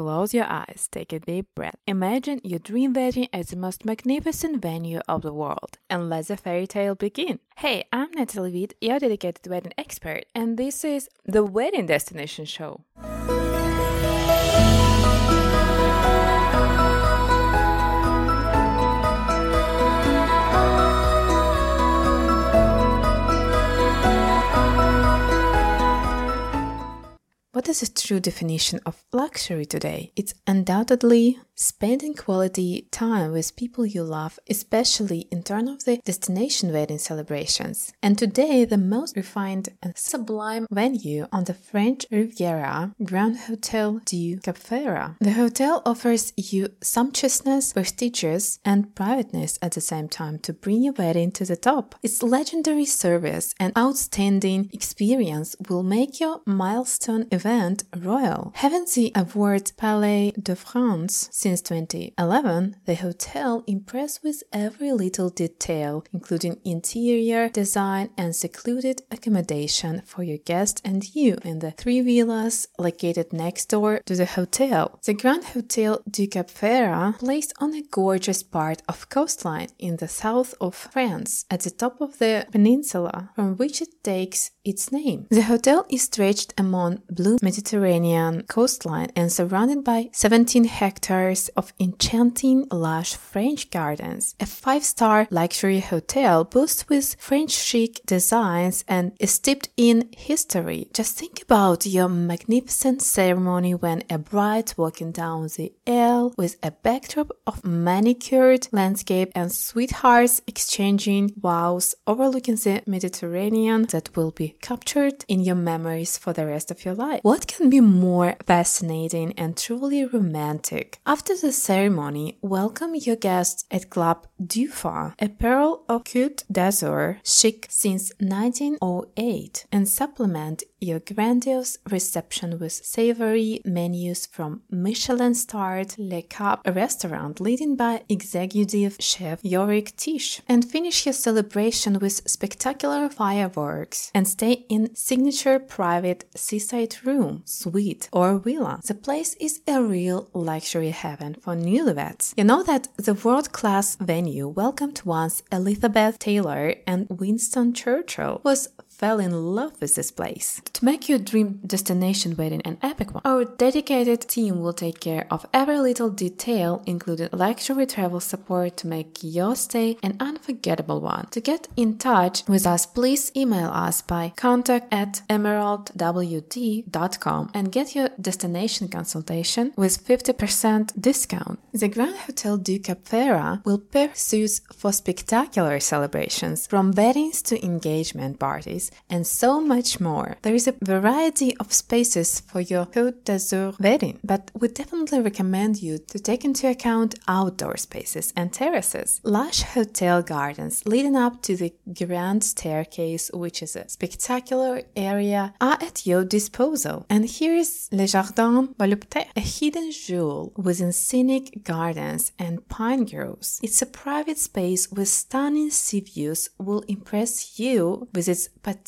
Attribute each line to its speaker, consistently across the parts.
Speaker 1: Close your eyes, take a deep breath. Imagine your dream wedding at the most magnificent venue of the world, and let the fairy tale begin. Hey, I'm Natalie Witt, your dedicated wedding expert, and this is the Wedding Destination Show. Is the true definition of luxury today? It's undoubtedly spending quality time with people you love, especially in terms of the destination wedding celebrations. And today, the most refined and sublime venue on the French Riviera, Grand Hotel du Cap Ferrat. The hotel offers you sumptuousness, prestigious, and privateness at the same time to bring your wedding to the top. Its legendary service and outstanding experience will make your milestone event royal. Having the award Palais de France since 2011, the hotel impressed with every little detail, including interior design and secluded accommodation for your guests and you in the three villas located next door to the hotel. The Grand Hotel du Cap Ferrat, placed on a gorgeous part of coastline in the south of France, at the top of the peninsula from which it takes its name. The hotel is stretched among blue Mediterranean coastline and surrounded by 17 hectares of enchanting lush French gardens. A five-star luxury hotel boasts with French chic designs and is steeped in history. Just think about your magnificent ceremony when a bride walking down the aisle with a backdrop of manicured landscape and sweethearts exchanging vows overlooking the Mediterranean that will be captured in your memories for the rest of your life. What can be more fascinating and truly romantic? After the ceremony, welcome your guests at Club Dauphin, a pearl of Côte d'Azur, chic since 1908, and supplement your grandiose reception with savory menus from Michelin-starred Le Cap, restaurant leading by executive chef Yoric Tièche, and finish your celebration with spectacular fireworks and stay in signature private seaside room, suite, or villa. The place is a real luxury heaven for newlyweds. You know that the world-class venue welcomed once Elizabeth Taylor and Winston Churchill was fell in love with this place. To make your dream destination wedding an epic one, our dedicated team will take care of every little detail, including luxury travel support to make your stay an unforgettable one. To get in touch with us, please email us by contact at emeraldwd.com and get your destination consultation with 50% discount. The Grand Hotel du Cap Ferrat will pair suits for spectacular celebrations, from weddings to engagement parties and so much more. There is a variety of spaces for your Côte d'Azur wedding, but we definitely recommend you to take into account outdoor spaces and terraces. Lush hotel gardens leading up to the grand staircase, which is a spectacular area, are at your disposal. And here is Le Jardin Volupté, a hidden jewel within scenic gardens and pine groves. It's a private space with stunning sea views will impress you with its particular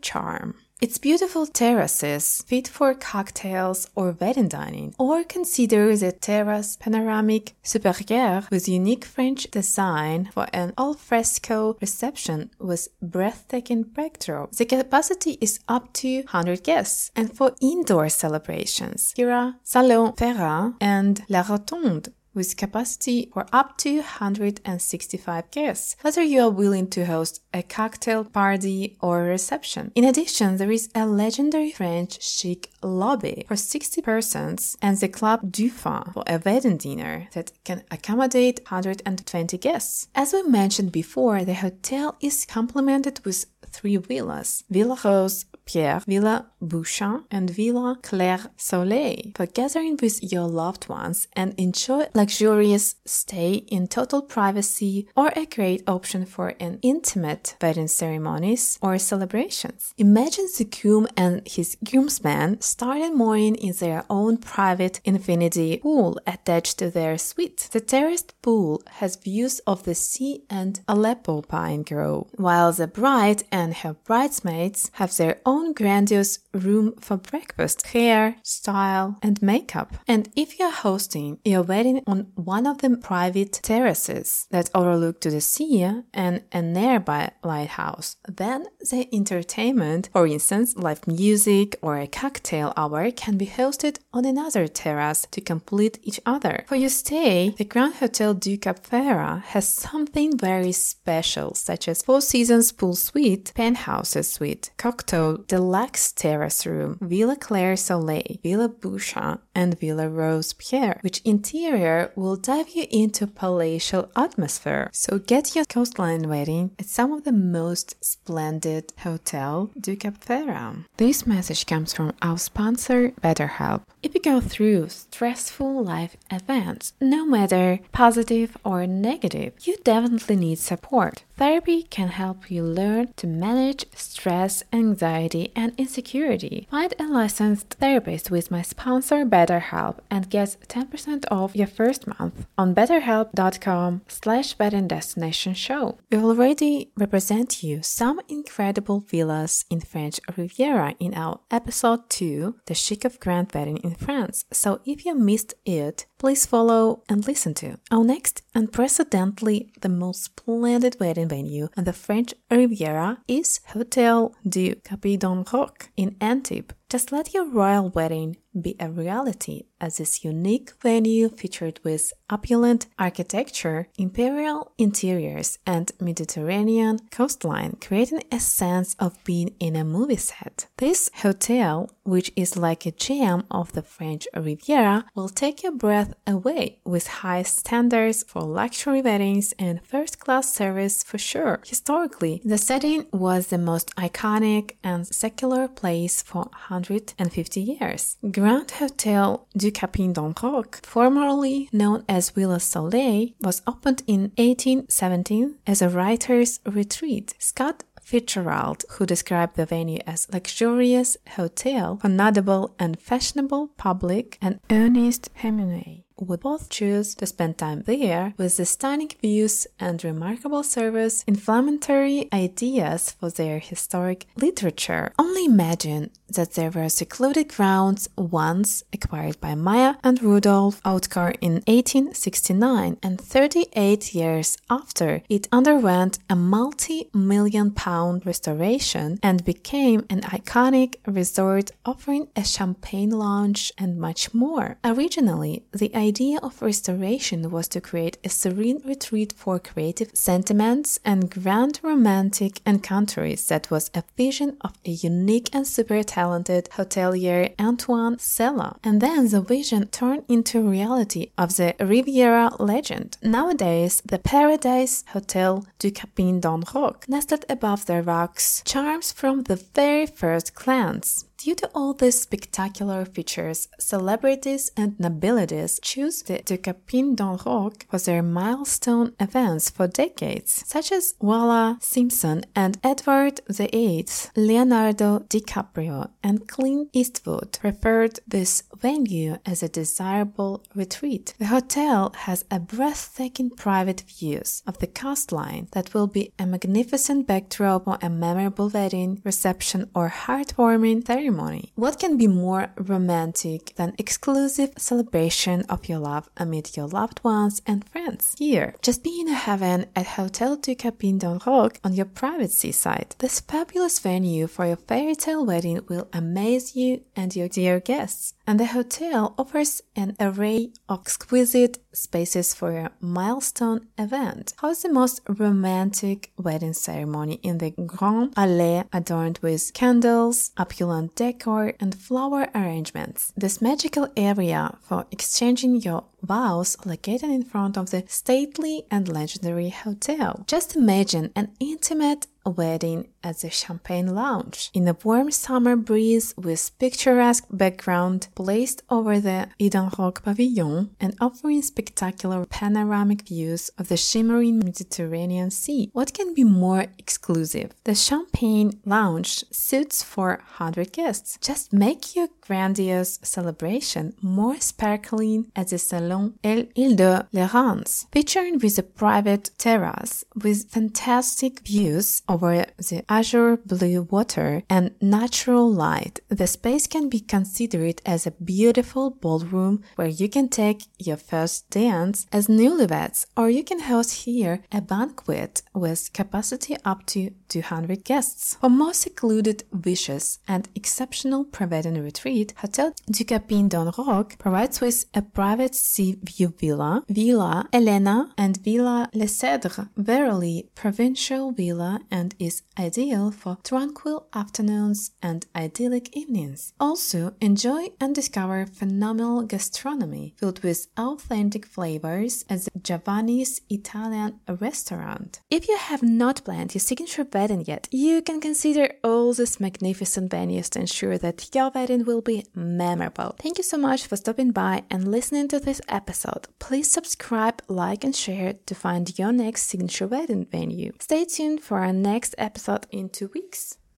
Speaker 1: charm. Its beautiful terraces fit for cocktails or wedding dining, or consider the terrace panoramic supérieure with unique French design for an alfresco reception with breathtaking backdrop. The capacity is up to 100 guests, and for indoor celebrations, Kira, Salon Ferrat, and La Rotonde with capacity for up to 165 guests, whether you are willing to host a cocktail party or a reception. In addition, there is a legendary French chic lobby for 60 persons and the Club Dauphin for a wedding dinner that can accommodate 120 guests. As we mentioned before, the hotel is complemented with three villas Villa Rose, Pierre, Villa Bouchon, and Villa Claire Soleil for gathering with your loved ones and enjoy luxurious stay in total privacy or a great option for an intimate wedding ceremonies or celebrations. Imagine the groom and his groomsmen starting mooring in their own private infinity pool attached to their suite. The terraced pool has views of the sea and Aleppo pine grove, while the bride and her bridesmaids have their own own grandiose room for breakfast, hair, style, and makeup. And if you're hosting your wedding on one of the private terraces that overlook to the sea and a nearby lighthouse, then the entertainment, for instance, live music or a cocktail hour, can be hosted on another terrace to complete each other. For your stay, the Grand Hotel du Cap Ferrat has something very special, such as Four Seasons Pool Suite, Penthouse Suite, Cocktail Deluxe Terrace Room, Villa Claire Soleil, Villa Bouchon, and Villa Rose Pierre, which interior will dive you into palatial atmosphere. So get your coastline wedding at some of the most splendid hotel du Cap Ferrat. This message comes from our sponsor, BetterHelp. If you go through stressful life events, no matter positive or negative, you definitely need support. Therapy can help you learn to manage stress, anxiety, and insecurity. Find a licensed therapist with my sponsor BetterHelp and get 10% off your first month on betterhelp.com slash destination show. We already represent you some incredible villas in French Riviera in our episode 2, The Chic of Grand Wedding in France. So if you missed it, please follow and listen to. Our next, unprecedentedly the most splendid wedding venue on the French Riviera is Hotel du Cap-Eden-Roc in Antibes. Just let your royal wedding be a reality as this unique venue featured with opulent architecture, imperial interiors, and Mediterranean coastline, creating a sense of being in a movie set. This hotel, which is like a gem of the French Riviera, will take your breath away with high standards for luxury weddings and first class service for sure. Historically, the setting was the most iconic and secular place for 150 years. Hotel du Capitaine Roque, formerly known as Villa Soleil, was opened in 1817 as a writer's retreat. Scott Fitzgerald, who described the venue as luxurious hotel for notable and fashionable public, and Ernest Hemingway would both choose to spend time there with the stunning views and remarkable service, inflammatory ideas for their historic literature. Only imagine that there were secluded grounds once acquired by Maya and Rudolf Oetker in 1869, and 38 years after, it underwent a multi million pound restoration and became an iconic resort offering a champagne lounge and much more. Originally, the idea of restoration was to create a serene retreat for creative sentiments and grand romantic encounters that was a vision of a unique and super talented hotelier Antoine Sella. And then the vision turned into reality of the Riviera legend. Nowadays, the Paradise Hotel du Capitaine Roque, nested above the rocks, charms from the very first glance. Due to all these spectacular features, celebrities and nobilities choose the Du Cap-Eden-Roc for their milestone events for decades, such as Wallis Simpson and Edward VIII, Leonardo DiCaprio, and Clint Eastwood preferred this venue as a desirable retreat. The hotel has a breathtaking private views of the coastline that will be a magnificent backdrop for a memorable wedding, reception, or heartwarming ceremony. What can be more romantic than exclusive celebration of your love amid your loved ones and friends? Here, just be in a heaven at Hotel du Cap-Eden-Roc on your private seaside. This fabulous venue for your fairy tale wedding will amaze you and your dear guests and the hotel offers an array of exquisite spaces for a milestone event. Host the most romantic wedding ceremony in the Grand Allée adorned with candles, opulent decor, and flower arrangements. This magical area for exchanging your vows located in front of the stately and legendary hotel. Just imagine an intimate wedding at the Champagne Lounge in a warm summer breeze with picturesque background placed over the Eden Roc Pavilion and offering spectacular panoramic views of the shimmering Mediterranean Sea. What can be more exclusive? The Champagne Lounge suits for 100 guests. Just make your grandiose celebration more sparkling at the Salon El Ile de Lérins, featuring with a private terrace with fantastic views of over the azure blue water and natural light. The space can be considered as a beautiful ballroom where you can take your first dance as newlyweds, or you can host here a banquet with capacity up to 200 guests. For more secluded wishes and exceptional private retreat, Hotel du Cap-Eden-Roc provides with a private sea view villa, Villa Elena and Villa Les Cèdres, verily provincial villa and is ideal for tranquil afternoons and idyllic evenings. Also, enjoy and discover phenomenal gastronomy filled with authentic flavors as Giovanni's Italian restaurant. If you have not planned your signature wedding yet, you can consider all these magnificent venues to ensure that your wedding will be memorable. Thank you so much for stopping by and listening to this episode. Please subscribe, like, and share to find your next signature wedding venue. Stay tuned for our next episode in two weeks.